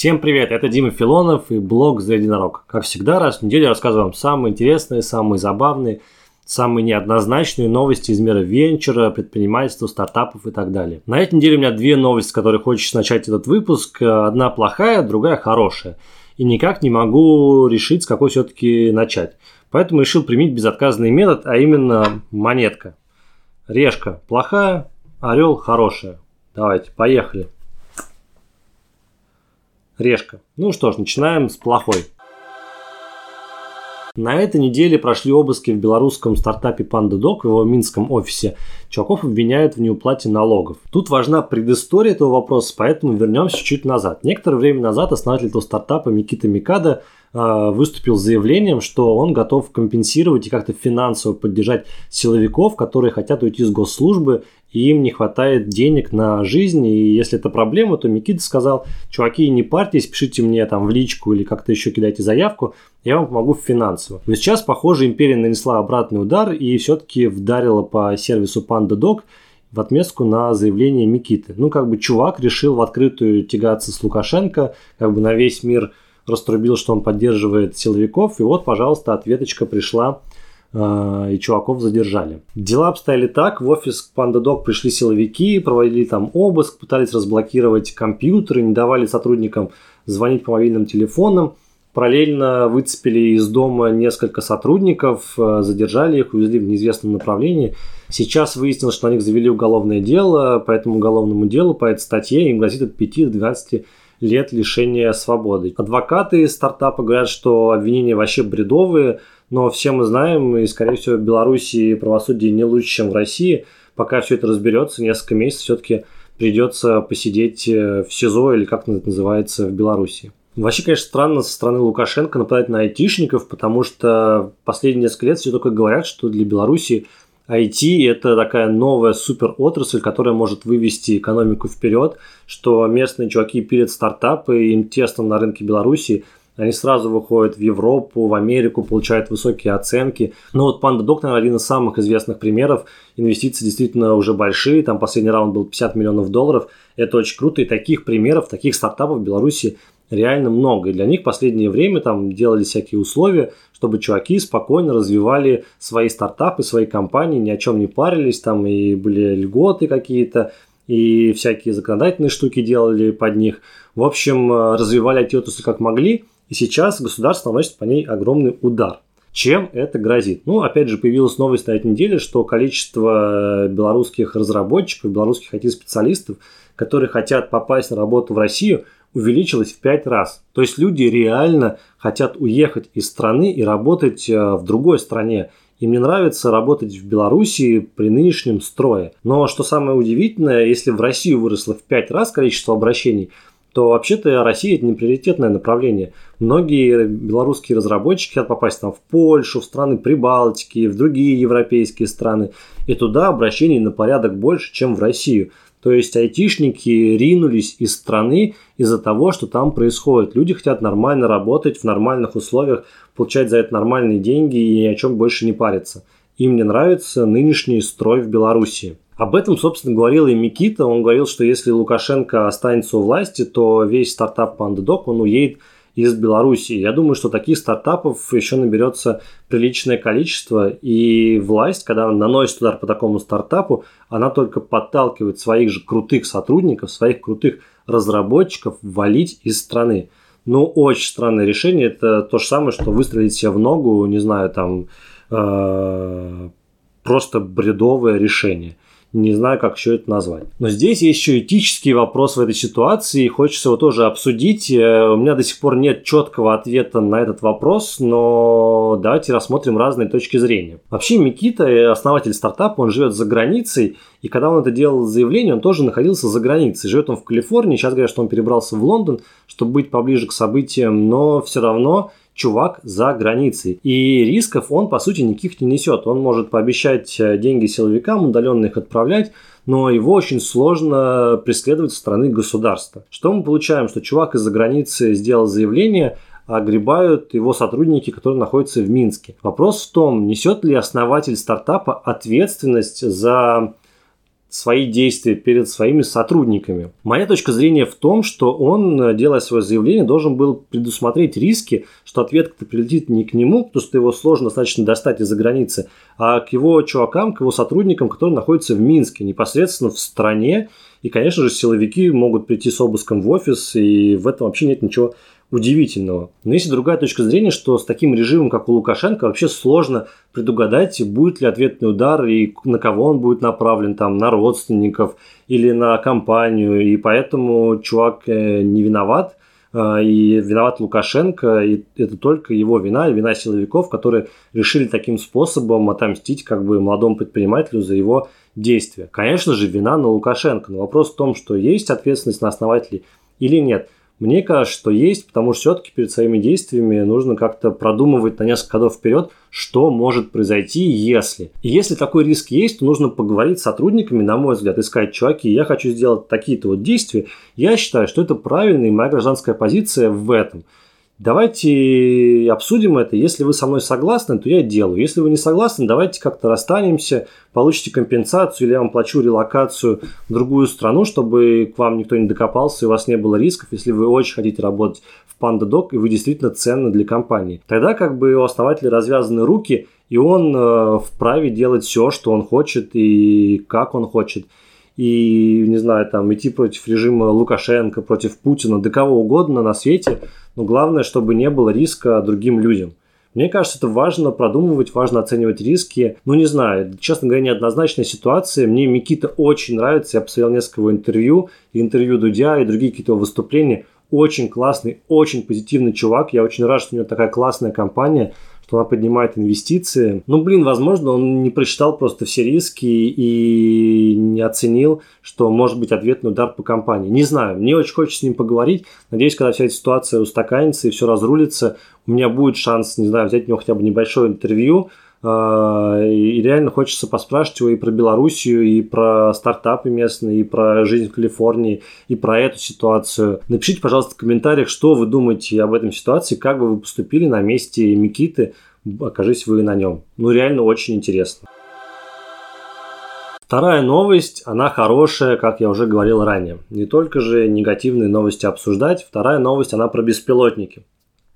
Всем привет, это Дима Филонов и блог «За единорог». Как всегда, раз в неделю рассказываю вам самые интересные, самые забавные, самые неоднозначные новости из мира венчура, предпринимательства, стартапов и так далее. На этой неделе у меня две новости, с которых хочется начать этот выпуск. Одна плохая, другая хорошая. И никак не могу решить, с какой все-таки начать. Поэтому решил применить безотказный метод, а именно монетка. Решка плохая, орел хорошая. Давайте, поехали. Решка. Ну что ж, начинаем с плохой. На этой неделе прошли обыски в белорусском стартапе PandaDoc в его минском офисе. Чуваков обвиняют в неуплате налогов. Тут важна предыстория этого вопроса, поэтому вернемся чуть назад. Некоторое время назад основатель этого стартапа Микита Микада Э, выступил с заявлением, что он готов компенсировать и как-то финансово поддержать силовиков, которые хотят уйти с госслужбы, и им не хватает денег на жизнь, и если это проблема, то Микита сказал, чуваки, не парьтесь, пишите мне там в личку или как-то еще кидайте заявку, я вам помогу финансово. Но сейчас, похоже, империя нанесла обратный удар и все-таки вдарила по сервису PandaDoc, в отместку на заявление Микиты. Ну, как бы чувак решил в открытую тягаться с Лукашенко, как бы на весь мир раструбил, что он поддерживает силовиков, и вот, пожалуйста, ответочка пришла, и чуваков задержали. Дела обстояли так, в офис PandaDoc пришли силовики, проводили там обыск, пытались разблокировать компьютеры, не давали сотрудникам звонить по мобильным телефонам, Параллельно выцепили из дома несколько сотрудников, э, задержали их, увезли в неизвестном направлении. Сейчас выяснилось, что на них завели уголовное дело, по этому уголовному делу, по этой статье им грозит от 5 до 12 лет лишения свободы. Адвокаты стартапа говорят, что обвинения вообще бредовые, но все мы знаем, и, скорее всего, в Беларуси правосудие не лучше, чем в России. Пока все это разберется, несколько месяцев все-таки придется посидеть э, в СИЗО или как это называется в Беларуси. Вообще, конечно, странно со стороны Лукашенко нападать на айтишников, потому что последние несколько лет все только говорят, что для Беларуси IT – это такая новая супер отрасль, которая может вывести экономику вперед, что местные чуваки пилят стартапы, им тесно на рынке Беларуси, они сразу выходят в Европу, в Америку, получают высокие оценки. Но вот PandaDoc, наверное, один из самых известных примеров. Инвестиции действительно уже большие, там последний раунд был 50 миллионов долларов. Это очень круто, и таких примеров, таких стартапов в Беларуси реально много. И для них последнее время там делали всякие условия, чтобы чуваки спокойно развивали свои стартапы, свои компании, ни о чем не парились, там и были льготы какие-то, и всякие законодательные штуки делали под них. В общем, э, развивали IT-отрасль как могли, и сейчас государство наносит по ней огромный удар. Чем это грозит? Ну, опять же, появилась новость на этой неделе, что количество белорусских разработчиков, белорусских IT-специалистов, которые хотят попасть на работу в Россию – увеличилось в 5 раз. То есть люди реально хотят уехать из страны и работать э, в другой стране. Им не нравится работать в Беларуси при нынешнем строе. Но что самое удивительное, если в Россию выросло в 5 раз количество обращений, то вообще-то Россия это не приоритетное направление. Многие белорусские разработчики хотят попасть там в Польшу, в страны Прибалтики, в другие европейские страны. И туда обращений на порядок больше, чем в Россию. То есть айтишники ринулись из страны из-за того, что там происходит. Люди хотят нормально работать в нормальных условиях, получать за это нормальные деньги и ни о чем больше не париться. Им не нравится нынешний строй в Беларуси. Об этом, собственно, говорил и Микита. Он говорил, что если Лукашенко останется у власти, то весь стартап PandaDoc, он уедет из Беларуси. Я думаю, что таких стартапов еще наберется приличное количество, и власть, когда она наносит удар по такому стартапу, она только подталкивает своих же крутых сотрудников, своих крутых разработчиков валить из страны. Ну, очень странное решение. Это то же самое, что выстрелить себе в ногу, не знаю, там, э, просто бредовое решение не знаю, как еще это назвать. Но здесь есть еще этический вопрос в этой ситуации, и хочется его тоже обсудить. Э, у меня до сих пор нет четкого ответа на этот вопрос, но давайте рассмотрим разные точки зрения. Вообще Микита, э, основатель стартапа, он живет за границей, и когда он это делал заявление, он тоже находился за границей. Живет он в Калифорнии, сейчас говорят, что он перебрался в Лондон, чтобы быть поближе к событиям, но все равно чувак за границей. И рисков он, по сути, никаких не несет. Он может пообещать э, деньги силовикам, удаленно их отправлять, но его очень сложно преследовать со стороны государства. Что мы получаем? Что чувак из-за границы сделал заявление, огребают его сотрудники, которые находятся в Минске. Вопрос в том, несет ли основатель стартапа ответственность за свои действия перед своими сотрудниками. Моя точка зрения в том, что он, делая свое заявление, должен был предусмотреть риски, что ответка прилетит не к нему, потому что его сложно достаточно достать из-за границы, а к его чувакам, к его сотрудникам, которые находятся в Минске, непосредственно в стране. И, конечно же, силовики могут прийти с обыском в офис, и в этом вообще нет ничего удивительного. Но есть и другая точка зрения, что с таким режимом, как у Лукашенко, вообще сложно предугадать, будет ли ответный удар и на кого он будет направлен, там, на родственников или на компанию. И поэтому чувак э, не виноват, э, и виноват Лукашенко, и это только его вина, и вина силовиков, которые решили таким способом отомстить как бы молодому предпринимателю за его действия. Конечно же, вина на Лукашенко, но вопрос в том, что есть ответственность на основателей или нет – мне кажется, что есть, потому что все-таки перед своими действиями нужно как-то продумывать на несколько годов вперед, что может произойти, если. И если такой риск есть, то нужно поговорить с сотрудниками, на мой взгляд, и сказать, чуваки, я хочу сделать такие-то вот действия. Я считаю, что это правильная и моя гражданская позиция в этом. Давайте обсудим это. Если вы со мной согласны, то я делаю. Если вы не согласны, давайте как-то расстанемся, получите компенсацию или я вам плачу релокацию в другую страну, чтобы к вам никто не докопался и у вас не было рисков, если вы очень хотите работать в PandaDoc и вы действительно ценны для компании. Тогда как бы у основателя развязаны руки, и он э, вправе делать все, что он хочет и как он хочет и, не знаю, там, идти против режима Лукашенко, против Путина, да кого угодно на свете, но главное, чтобы не было риска другим людям. Мне кажется, это важно продумывать, важно оценивать риски. Ну, не знаю, честно говоря, неоднозначная ситуация. Мне Микита очень нравится. Я посмотрел несколько его интервью, интервью Дудя, и другие какие-то выступления. Очень классный, очень позитивный чувак. Я очень рад, что у него такая классная компания что она поднимает инвестиции. Ну, блин, возможно, он не просчитал просто все риски и не оценил, что может быть ответный удар по компании. Не знаю, мне очень хочется с ним поговорить. Надеюсь, когда вся эта ситуация устаканится и все разрулится, у меня будет шанс, не знаю, взять у него хотя бы небольшое интервью, и реально хочется поспрашивать его и про Белоруссию, и про стартапы местные, и про жизнь в Калифорнии, и про эту ситуацию. Напишите, пожалуйста, в комментариях, что вы думаете об этом ситуации, как бы вы поступили на месте Микиты, окажись вы на нем. Ну, реально очень интересно. Вторая новость, она хорошая, как я уже говорил ранее. Не только же негативные новости обсуждать, вторая новость, она про беспилотники.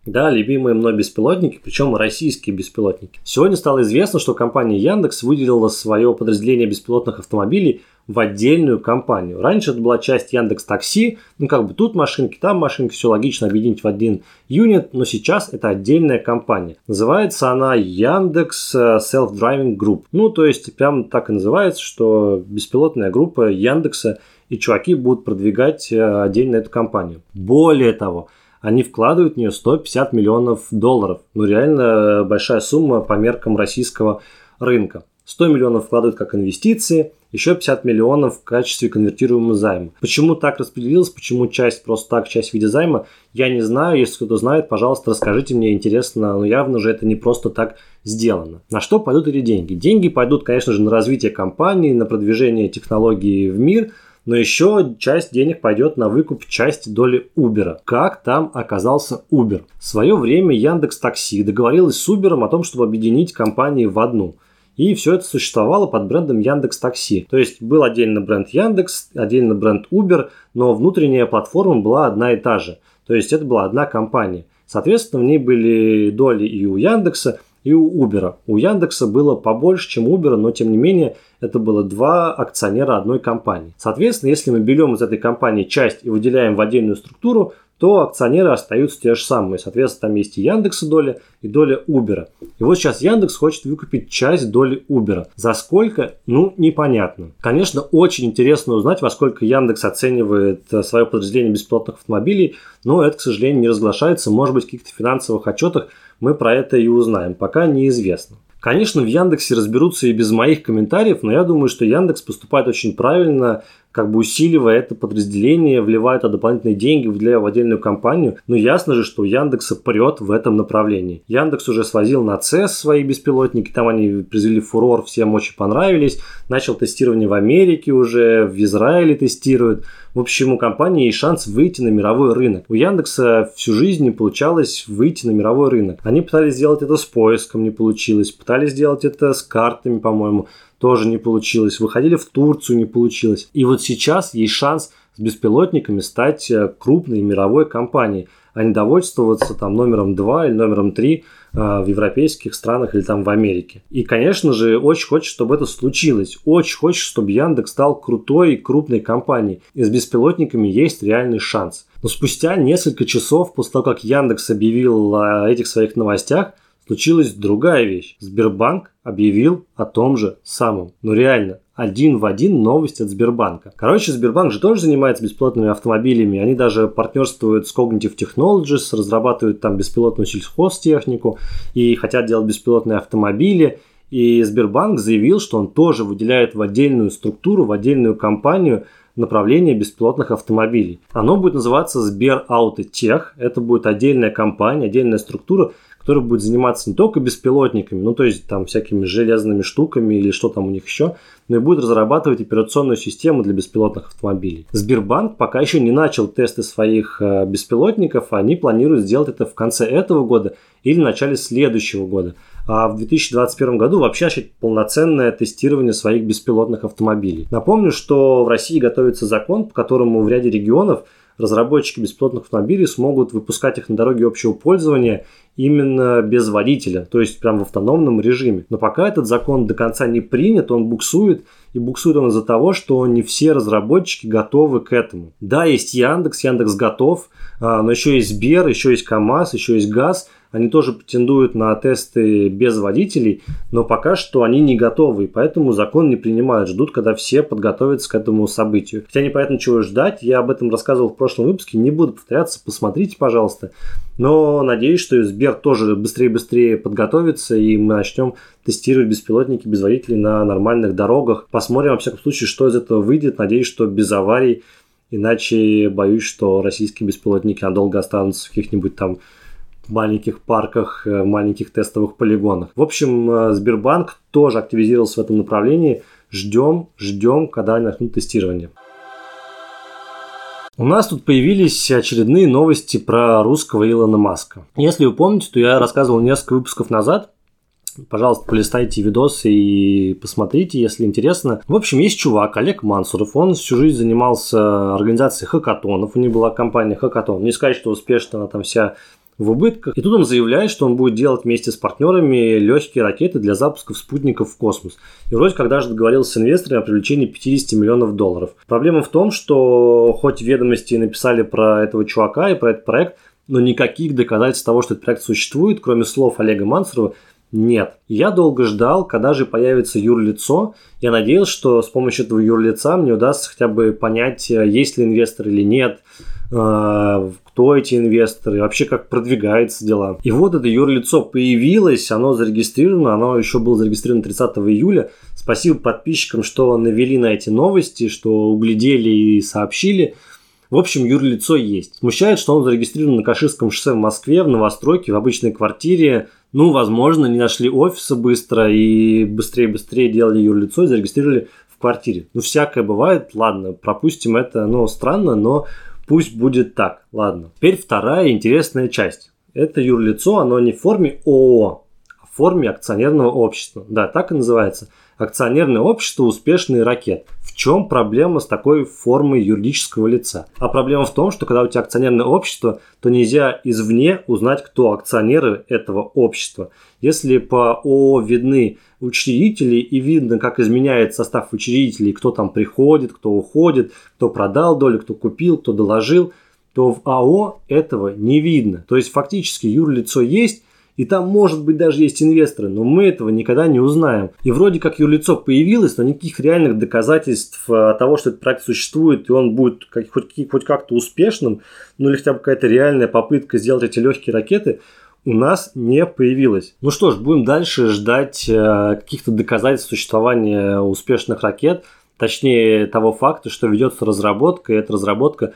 Да, любимые мной беспилотники, причем российские беспилотники. Сегодня стало известно, что компания Яндекс выделила свое подразделение беспилотных автомобилей в отдельную компанию. Раньше это была часть Яндекс Такси, ну как бы тут машинки, там машинки, все логично объединить в один юнит, но сейчас это отдельная компания. Называется она Яндекс э, Self Driving Group. Ну то есть прям так и называется, что беспилотная группа Яндекса и чуваки будут продвигать э, отдельно эту компанию. Более того, они вкладывают в нее 150 миллионов долларов. Ну, реально большая сумма по меркам российского рынка. 100 миллионов вкладывают как инвестиции, еще 50 миллионов в качестве конвертируемого займа. Почему так распределилось, почему часть просто так, часть в виде займа, я не знаю. Если кто-то знает, пожалуйста, расскажите мне, интересно, но явно же это не просто так сделано. На что пойдут эти деньги? Деньги пойдут, конечно же, на развитие компании, на продвижение технологий в мир – но еще часть денег пойдет на выкуп части доли Uber. Как там оказался Uber? В свое время Яндекс Такси договорилась с Uber о том, чтобы объединить компании в одну. И все это существовало под брендом Яндекс Такси. То есть был отдельно бренд Яндекс, отдельно бренд Uber, но внутренняя платформа была одна и та же. То есть это была одна компания. Соответственно, в ней были доли и у Яндекса, и у Uber. У Яндекса было побольше, чем у Uber, но тем не менее это было два акционера одной компании. Соответственно, если мы берем из этой компании часть и выделяем в отдельную структуру, то акционеры остаются те же самые. Соответственно, там есть и Яндекса доля, и доля Uber. И вот сейчас Яндекс хочет выкупить часть доли Uber. За сколько? Ну, непонятно. Конечно, очень интересно узнать, во сколько Яндекс оценивает э, свое подразделение бесплатных автомобилей, но это, к сожалению, не разглашается. Может быть, в каких-то финансовых отчетах мы про это и узнаем. Пока неизвестно. Конечно, в Яндексе разберутся и без моих комментариев, но я думаю, что Яндекс поступает очень правильно, как бы усиливая это подразделение, вливая туда дополнительные деньги, выделяя в отдельную компанию. Но ясно же, что Яндекса прет в этом направлении. Яндекс уже свозил на CES свои беспилотники, там они произвели фурор, всем очень понравились. Начал тестирование в Америке уже, в Израиле тестируют. В общем, у компании есть шанс выйти на мировой рынок. У Яндекса всю жизнь не получалось выйти на мировой рынок. Они пытались сделать это с поиском, не получилось. Пытались сделать это с картами, по-моему. Тоже не получилось. Выходили в Турцию, не получилось. И вот сейчас есть шанс с беспилотниками стать э, крупной мировой компанией, а не довольствоваться там номером 2 или номером 3 а, в европейских странах или там в Америке. И, конечно же, очень хочет, чтобы это случилось. Очень хочет, чтобы Яндекс стал крутой и крупной компанией. И с беспилотниками есть реальный шанс. Но спустя несколько часов после того, как Яндекс объявил о этих своих новостях, случилась другая вещь. Сбербанк объявил о том же самом. Ну реально, один в один новость от Сбербанка. Короче, Сбербанк же тоже занимается беспилотными автомобилями. Они даже партнерствуют с Cognitive Technologies, разрабатывают там беспилотную сельхозтехнику и хотят делать беспилотные автомобили. И Сбербанк заявил, что он тоже выделяет в отдельную структуру, в отдельную компанию направление беспилотных автомобилей. Оно будет называться Сбер Тех. Это будет отдельная компания, отдельная структура, который будет заниматься не только беспилотниками, ну то есть там всякими железными штуками или что там у них еще, но и будет разрабатывать операционную систему для беспилотных автомобилей. Сбербанк пока еще не начал тесты своих э, беспилотников, они планируют сделать это в конце этого года или в начале следующего года. А в 2021 году вообще начать полноценное тестирование своих беспилотных автомобилей. Напомню, что в России готовится закон, по которому в ряде регионов разработчики беспилотных автомобилей смогут выпускать их на дороге общего пользования именно без водителя, то есть прям в автономном режиме. Но пока этот закон до конца не принят, он буксует, и буксует он из-за того, что не все разработчики готовы к этому. Да, есть Яндекс, Яндекс готов, а, но еще есть Сбер, еще есть КАМАЗ, еще есть ГАЗ – они тоже претендуют на тесты без водителей, но пока что они не готовы, и поэтому закон не принимают, ждут, когда все подготовятся к этому событию. Хотя непонятно, чего ждать, я об этом рассказывал в прошлом выпуске, не буду повторяться, посмотрите, пожалуйста. Но надеюсь, что Сбер тоже быстрее-быстрее подготовится, и мы начнем тестировать беспилотники без водителей на нормальных дорогах. Посмотрим, во всяком случае, что из этого выйдет. Надеюсь, что без аварий, иначе боюсь, что российские беспилотники надолго останутся в каких-нибудь там маленьких парках, э, маленьких тестовых полигонах. В общем, э, Сбербанк тоже активизировался в этом направлении. Ждем, ждем, когда они начнут тестирование. У нас тут появились очередные новости про русского Илона Маска. Если вы помните, то я рассказывал несколько выпусков назад. Пожалуйста, полистайте видосы и посмотрите, если интересно. В общем, есть чувак, Олег Мансуров. Он всю жизнь занимался организацией хакатонов. У него была компания Хакатон. Не сказать, что успешно она там вся в убытках. И тут он заявляет, что он будет делать вместе с партнерами легкие ракеты для запусков спутников в космос. И вроде как даже договорился с инвесторами о привлечении 50 миллионов долларов. Проблема в том, что хоть ведомости написали про этого чувака и про этот проект, но никаких доказательств того, что этот проект существует, кроме слов Олега Мансурова, нет. Я долго ждал, когда же появится юрлицо. Я надеялся, что с помощью этого юрлица мне удастся хотя бы понять, есть ли инвестор или нет, кто эти инвесторы, вообще как продвигается дела. И вот это юрлицо появилось, оно зарегистрировано, оно еще было зарегистрировано 30 июля. Спасибо подписчикам, что навели на эти новости, что углядели и сообщили. В общем, юрлицо есть. Смущает, что он зарегистрирован на Каширском шоссе в Москве, в новостройке, в обычной квартире. Ну, возможно, не нашли офиса быстро и быстрее-быстрее делали юрлицо и зарегистрировали в квартире. Ну, всякое бывает. Ладно, пропустим это. Ну, странно, но Пусть будет так. Ладно. Теперь вторая интересная часть. Это юрлицо, оно не в форме ООО, а в форме акционерного общества. Да, так и называется. Акционерное общество «Успешный ракет». В чем проблема с такой формой юридического лица? А проблема в том, что когда у тебя акционерное общество, то нельзя извне узнать, кто акционеры этого общества. Если по ООО видны учредители и видно, как изменяет состав учредителей, кто там приходит, кто уходит, кто продал долю, кто купил, кто доложил, то в АО этого не видно. То есть фактически юрлицо есть, и там, может быть, даже есть инвесторы, но мы этого никогда не узнаем. И вроде как юрлицо появилось, но никаких реальных доказательств э, того, что этот проект существует, и он будет хоть, хоть как-то успешным, ну или хотя бы какая-то реальная попытка сделать эти легкие ракеты, у нас не появилось. Ну что ж, будем дальше ждать э, каких-то доказательств существования успешных ракет, точнее того факта, что ведется разработка, и эта разработка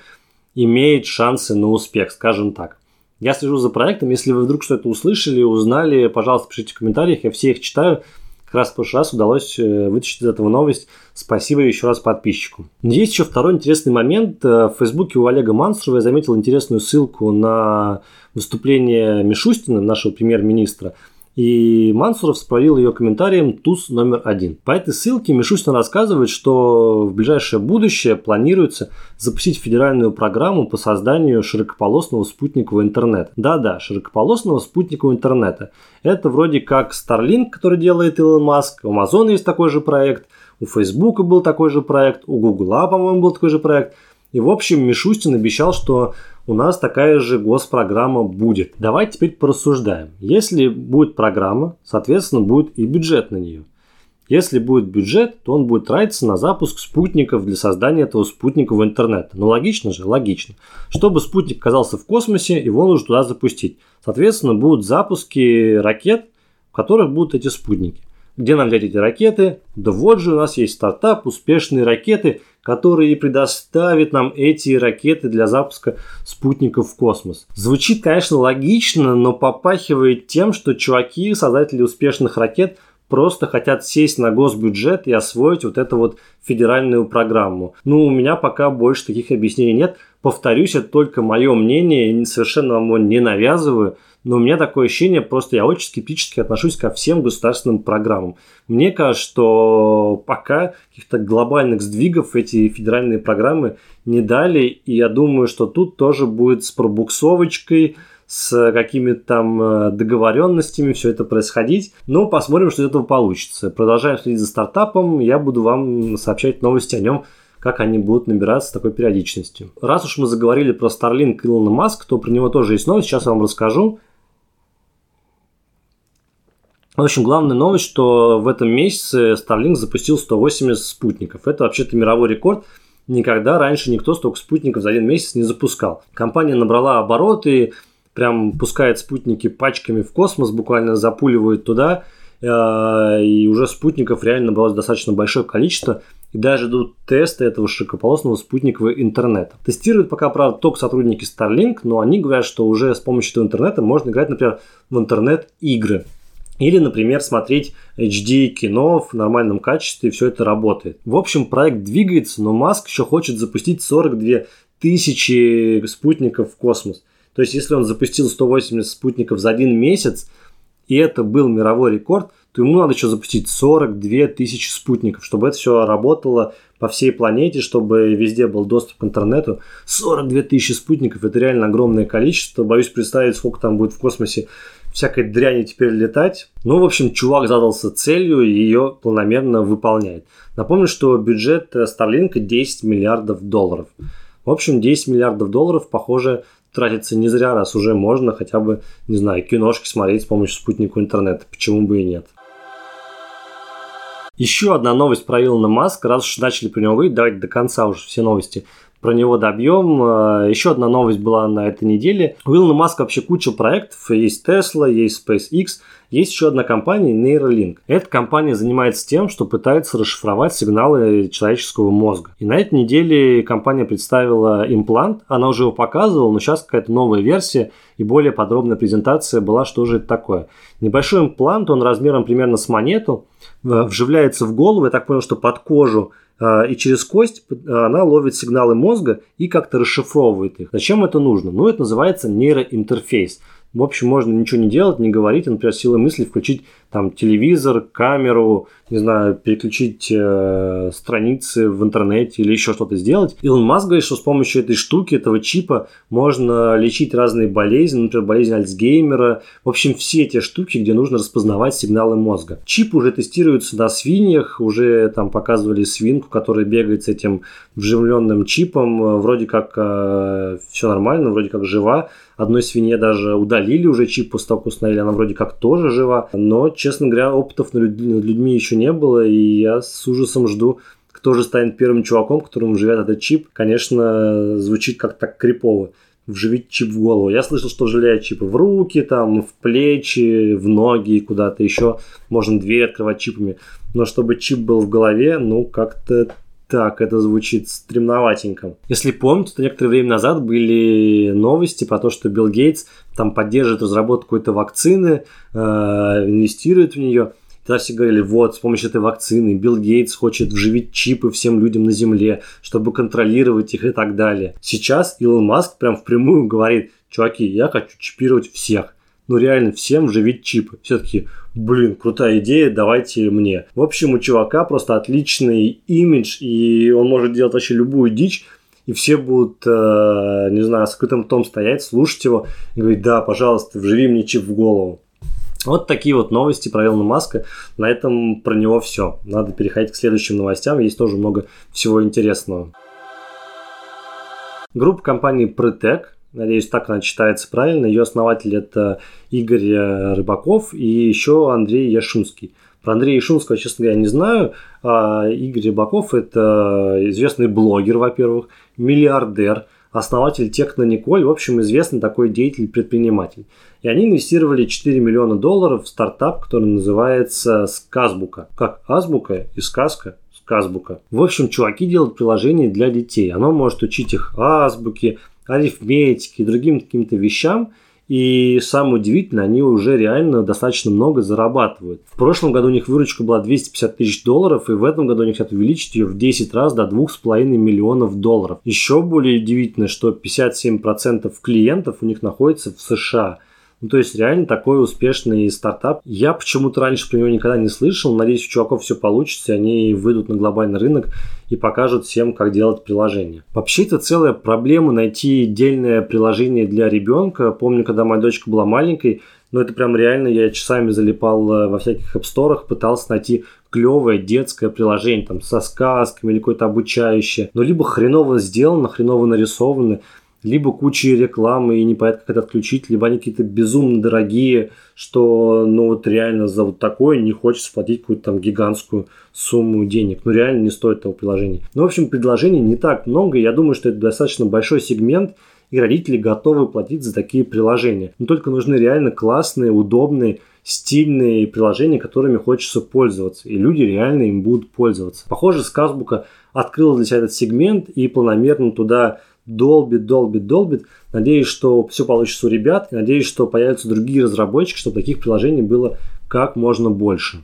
имеет шансы на успех, скажем так. Я слежу за проектом. Если вы вдруг что-то услышали, узнали, пожалуйста, пишите в комментариях. Я все их читаю. Как раз в прошлый раз удалось э, вытащить из этого новость. Спасибо еще раз подписчику. Есть еще второй интересный момент. Э, в Фейсбуке у Олега Мансурова я заметил интересную ссылку на выступление Мишустина, нашего премьер-министра. И Мансуров справил ее комментарием туз номер один. По этой ссылке Мишустин рассказывает, что в ближайшее будущее планируется запустить федеральную программу по созданию широкополосного спутникового интернета. Да-да, широкополосного спутникового интернета. Это вроде как Starlink, который делает Илон Маск, у Amazon есть такой же проект, у Facebook был такой же проект, у Google, по-моему, был такой же проект. И, в общем, Мишустин обещал, что у нас такая же госпрограмма будет. Давайте теперь порассуждаем. Если будет программа, соответственно, будет и бюджет на нее. Если будет бюджет, то он будет тратиться на запуск спутников для создания этого спутникового интернета. Ну логично же, логично. Чтобы спутник оказался в космосе, его нужно туда запустить. Соответственно, будут запуски ракет, в которых будут эти спутники. Где нам взять эти ракеты? Да вот же у нас есть стартап «Успешные ракеты», который предоставит нам эти ракеты для запуска спутников в космос. Звучит, конечно, логично, но попахивает тем, что чуваки, создатели успешных ракет, просто хотят сесть на госбюджет и освоить вот эту вот федеральную программу. Ну, у меня пока больше таких объяснений нет. Повторюсь, это только мое мнение, совершенно вам его не навязываю – но у меня такое ощущение, просто я очень скептически отношусь ко всем государственным программам. Мне кажется, что пока каких-то глобальных сдвигов эти федеральные программы не дали, и я думаю, что тут тоже будет с пробуксовочкой, с какими-то там э, договоренностями все это происходить. Но посмотрим, что из этого получится. Продолжаем следить за стартапом. Я буду вам сообщать новости о нем как они будут набираться с такой периодичностью. Раз уж мы заговорили про Starlink Илона Маск, то про него тоже есть новость, сейчас я вам расскажу. В общем, главная новость, что в этом месяце Starlink запустил 180 спутников. Это вообще-то мировой рекорд. Никогда раньше никто столько спутников за один месяц не запускал. Компания набрала обороты, прям пускает спутники пачками в космос, буквально запуливает туда. Э, и уже спутников реально набралось достаточно большое количество. И даже идут тесты этого широкополосного спутникового интернета. Тестируют пока, правда, только сотрудники Starlink, но они говорят, что уже с помощью этого интернета можно играть, например, в интернет-игры. Или, например, смотреть HD кино в нормальном качестве, и все это работает. В общем, проект двигается, но Маск еще хочет запустить 42 тысячи спутников в космос. То есть, если он запустил 180 спутников за один месяц, и это был мировой рекорд, то ему надо еще запустить 42 тысячи спутников, чтобы это все работало по всей планете, чтобы везде был доступ к интернету. 42 тысячи спутников – это реально огромное количество. Боюсь представить, сколько там будет в космосе всякой дряни теперь летать. Ну, в общем, чувак задался целью и ее планомерно выполняет. Напомню, что бюджет Starlink 10 миллиардов долларов. В общем, 10 миллиардов долларов, похоже, тратится не зря, раз уже можно хотя бы, не знаю, киношки смотреть с помощью спутника интернета. Почему бы и нет? Еще одна новость про Илона Маска, раз уж начали про него говорить, давайте до конца уже все новости про него добьем. Э, еще одна новость была на этой неделе. У Илона Маска вообще куча проектов. Есть Tesla, есть SpaceX, есть еще одна компания Neuralink. Эта компания занимается тем, что пытается расшифровать сигналы человеческого мозга. И на этой неделе компания представила имплант. Она уже его показывала, но сейчас какая-то новая версия и более подробная презентация была, что же это такое. Небольшой имплант, он размером примерно с монету, э, вживляется в голову. Я так понял, что под кожу а, и через кость а, она ловит сигналы мозга и как-то расшифровывает их. Зачем это нужно? Ну, это называется нейроинтерфейс. В общем, можно ничего не делать, не говорить, а, например, силой мысли включить там телевизор, камеру, не знаю, переключить э, страницы в интернете или еще что-то сделать. Илон Маск говорит, что с помощью этой штуки, этого чипа можно лечить разные болезни, например, болезнь Альцгеймера. В общем, все эти штуки, где нужно распознавать сигналы мозга. Чип уже тестируется на свиньях, уже там показывали свинку, которая бегает с этим вживленным чипом. Вроде как э, все нормально, вроде как жива. Одной свинье даже удалили уже чип после того, как установили, она вроде как тоже жива. Но, честно говоря, опытов над людьми еще не было, и я с ужасом жду, кто же станет первым чуваком, которому живет этот чип. Конечно, звучит как так крипово вживить чип в голову. Я слышал, что вживляют чипы в руки, там, в плечи, в ноги, куда-то еще. Можно дверь открывать чипами. Но чтобы чип был в голове, ну, как-то так, это звучит стремноватенько. Если помните, то некоторое время назад были новости про то, что Билл Гейтс там поддерживает разработку какой-то вакцины, э, инвестирует в нее. Тогда все говорили, вот, с помощью этой вакцины Билл Гейтс хочет вживить чипы всем людям на Земле, чтобы контролировать их и так далее. Сейчас Илон Маск прям впрямую говорит, чуваки, я хочу чипировать всех. ну реально всем вживить чипы. Все таки блин, крутая идея, давайте мне. В общем, у чувака просто отличный имидж, и он может делать вообще любую дичь, и все будут, э, не знаю, с каким-то том стоять, слушать его и говорить, да, пожалуйста, вживи мне чип в голову. Вот такие вот новости про Илона Маска. На этом про него все. Надо переходить к следующим новостям. Есть тоже много всего интересного. Группа компании Pretec, надеюсь, так она читается правильно, ее основатель это Игорь Рыбаков и еще Андрей Яшинский. Про Андрея Яшинского, честно говоря, не знаю. А Игорь Рыбаков – это известный блогер, во-первых, миллиардер, основатель Техно Николь, в общем, известный такой деятель-предприниматель. И они инвестировали 4 миллиона долларов в стартап, который называется Сказбука. Как азбука и сказка Сказбука. В общем, чуваки делают приложение для детей. Оно может учить их азбуке, арифметике и другим каким-то вещам – и самое удивительное, они уже реально достаточно много зарабатывают. В прошлом году у них выручка была 250 тысяч долларов, и в этом году они хотят увеличить ее в 10 раз до 2,5 миллионов долларов. Еще более удивительно, что 57% клиентов у них находится в США. Ну, то есть реально такой успешный стартап. Я почему-то раньше про него никогда не слышал. Надеюсь, у чуваков все получится, они выйдут на глобальный рынок и покажут всем, как делать приложение. Вообще, это целая проблема найти отдельное приложение для ребенка. Помню, когда моя дочка была маленькой, но это прям реально, я часами залипал э, во всяких апсторах, пытался найти клевое детское приложение, там, со сказками или какое-то обучающее, но либо хреново сделано, хреново нарисовано, либо куча рекламы и непонятно, как это отключить, либо они какие-то безумно дорогие, что ну вот реально за вот такое не хочется платить какую-то там гигантскую сумму денег. Ну реально не стоит того приложения. Ну, в общем, предложений не так много. Я думаю, что это достаточно большой сегмент, и родители готовы платить за такие приложения. Но только нужны реально классные, удобные, стильные приложения, которыми хочется пользоваться. И люди реально им будут пользоваться. Похоже, Сказбука открыла для себя этот сегмент и планомерно туда долбит, долбит, долбит. Надеюсь, что все получится у ребят. Надеюсь, что появятся другие разработчики, чтобы таких приложений было как можно больше.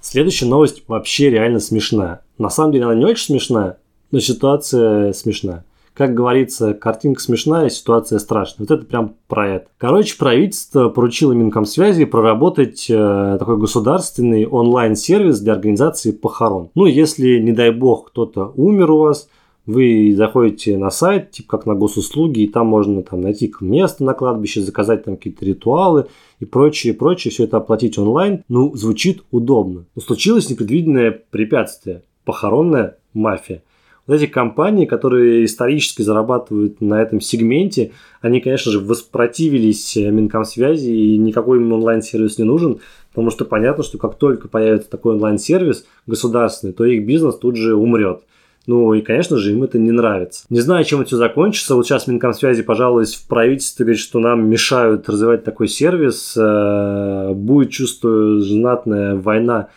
Следующая новость вообще реально смешная. На самом деле она не очень смешная, но ситуация смешная. Как говорится, картинка смешная, ситуация страшная. Вот это прям про это. Короче, правительство поручило Минкомсвязи проработать э, такой государственный онлайн-сервис для организации похорон. Ну, если, не дай бог, кто-то умер у вас – вы заходите на сайт, типа как на госуслуги, и там можно там найти место на кладбище, заказать там какие-то ритуалы и прочее, прочее, все это оплатить онлайн. Ну, звучит удобно. Но случилось непредвиденное препятствие – похоронная мафия. Вот эти компании, которые исторически зарабатывают на этом сегменте, они, конечно же, воспротивились Минкомсвязи, и никакой им онлайн-сервис не нужен, потому что понятно, что как только появится такой онлайн-сервис государственный, то их бизнес тут же умрет. Ну и, конечно же, им это не нравится. Не знаю, чем это все закончится. Вот сейчас Минкомсвязи пожаловалась в правительство, говорит, что нам мешают развивать такой сервис. Э, будет, чувствую, знатная война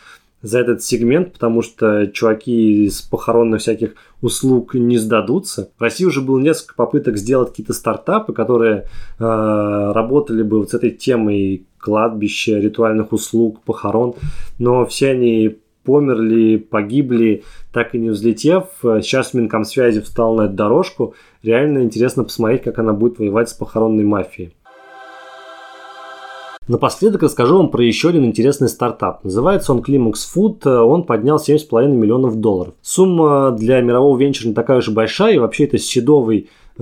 за этот сегмент, потому что чуваки из похоронных всяких услуг не сдадутся. В России уже было несколько попыток сделать какие-то стартапы, которые э, работали бы вот с этой темой кладбища, ритуальных услуг, похорон, но все они померли, погибли, так и не взлетев. Сейчас Минкомсвязи встал на эту дорожку. Реально интересно посмотреть, как она будет воевать с похоронной мафией. Напоследок расскажу вам про еще один интересный стартап. Называется он Climax Food. Он поднял 7,5 миллионов долларов. Сумма для мирового венчура не такая уж и большая. И вообще это седовый э,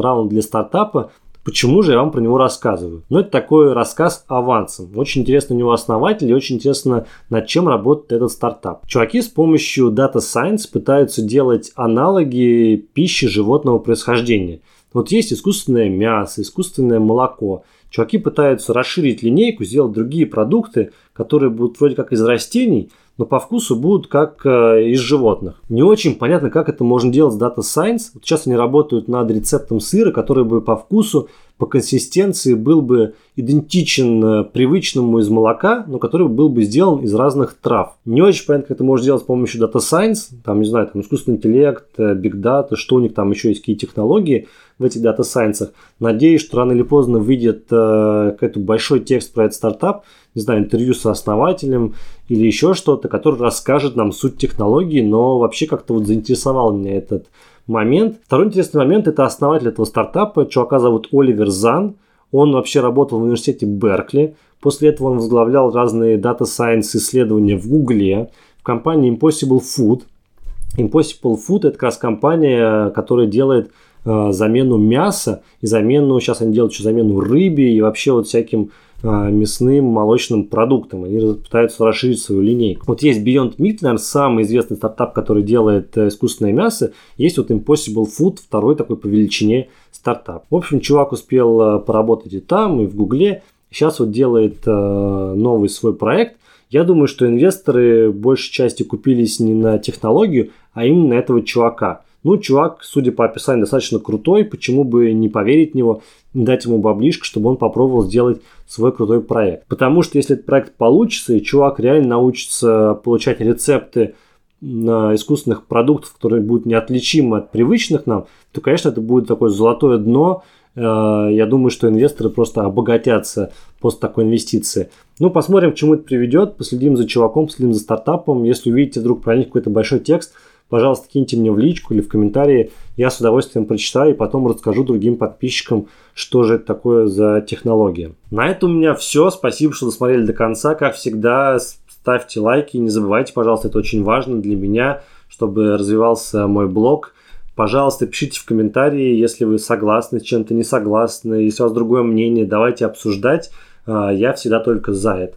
раунд для стартапа. Почему же я вам про него рассказываю? Ну, это такой рассказ авансом. Очень интересно у него основатель и очень интересно, над чем работает этот стартап. Чуваки с помощью Data Science пытаются делать аналоги пищи животного происхождения. Вот есть искусственное мясо, искусственное молоко. Чуваки пытаются расширить линейку, сделать другие продукты, которые будут вроде как из растений, но по вкусу будут как э, из животных. Не очень понятно, как это можно делать с Data Science. Вот сейчас они работают над рецептом сыра, который бы по вкусу, по консистенции был бы идентичен э, привычному из молока, но который был бы сделан из разных трав. Не очень понятно, как это можно сделать с помощью Data Science, там, не знаю, там искусственный интеллект, э, Big Data, что у них там еще есть, какие технологии в этих Science. Надеюсь, что рано или поздно выйдет э, какой-то большой текст про этот стартап, не знаю, интервью с основателем или еще что-то, который расскажет нам суть технологии, но вообще как-то вот заинтересовал меня этот момент. Второй интересный момент – это основатель этого стартапа. Чувака зовут Оливер Зан. Он вообще работал в университете Беркли. После этого он возглавлял разные Data Science исследования в Гугле, в компании Impossible Food. Impossible Food – это как раз компания, которая делает замену мяса и замену, сейчас они делают еще замену рыбе и вообще вот всяким э, мясным, молочным продуктам. Они пытаются расширить свою линейку. Вот есть Beyond Meat, наверное, самый известный стартап, который делает э, искусственное мясо. Есть вот Impossible Food, второй такой по величине стартап. В общем, чувак успел э, поработать и там, и в Гугле. Сейчас вот делает э, новый свой проект. Я думаю, что инвесторы большей части купились не на технологию, а именно на этого чувака. Ну, чувак, судя по описанию, достаточно крутой, почему бы не поверить в него, дать ему баблишко, чтобы он попробовал сделать свой крутой проект. Потому что если этот проект получится, и чувак реально научится получать рецепты на искусственных продуктов, которые будут неотличимы от привычных нам, то, конечно, это будет такое золотое дно. Э, я думаю, что инвесторы просто обогатятся после такой инвестиции. Ну, посмотрим, к чему это приведет. Последим за чуваком, последим за стартапом. Если увидите вдруг про них какой-то большой текст, пожалуйста, киньте мне в личку или в комментарии. Я с удовольствием прочитаю и потом расскажу другим подписчикам, что же это такое за технология. На этом у меня все. Спасибо, что досмотрели до конца. Как всегда, ставьте лайки, не забывайте, пожалуйста, это очень важно для меня, чтобы развивался мой блог. Пожалуйста, пишите в комментарии, если вы согласны с чем-то, не согласны, если у вас другое мнение, давайте обсуждать. А, я всегда только за это.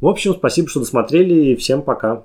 В общем, спасибо, что досмотрели и всем пока.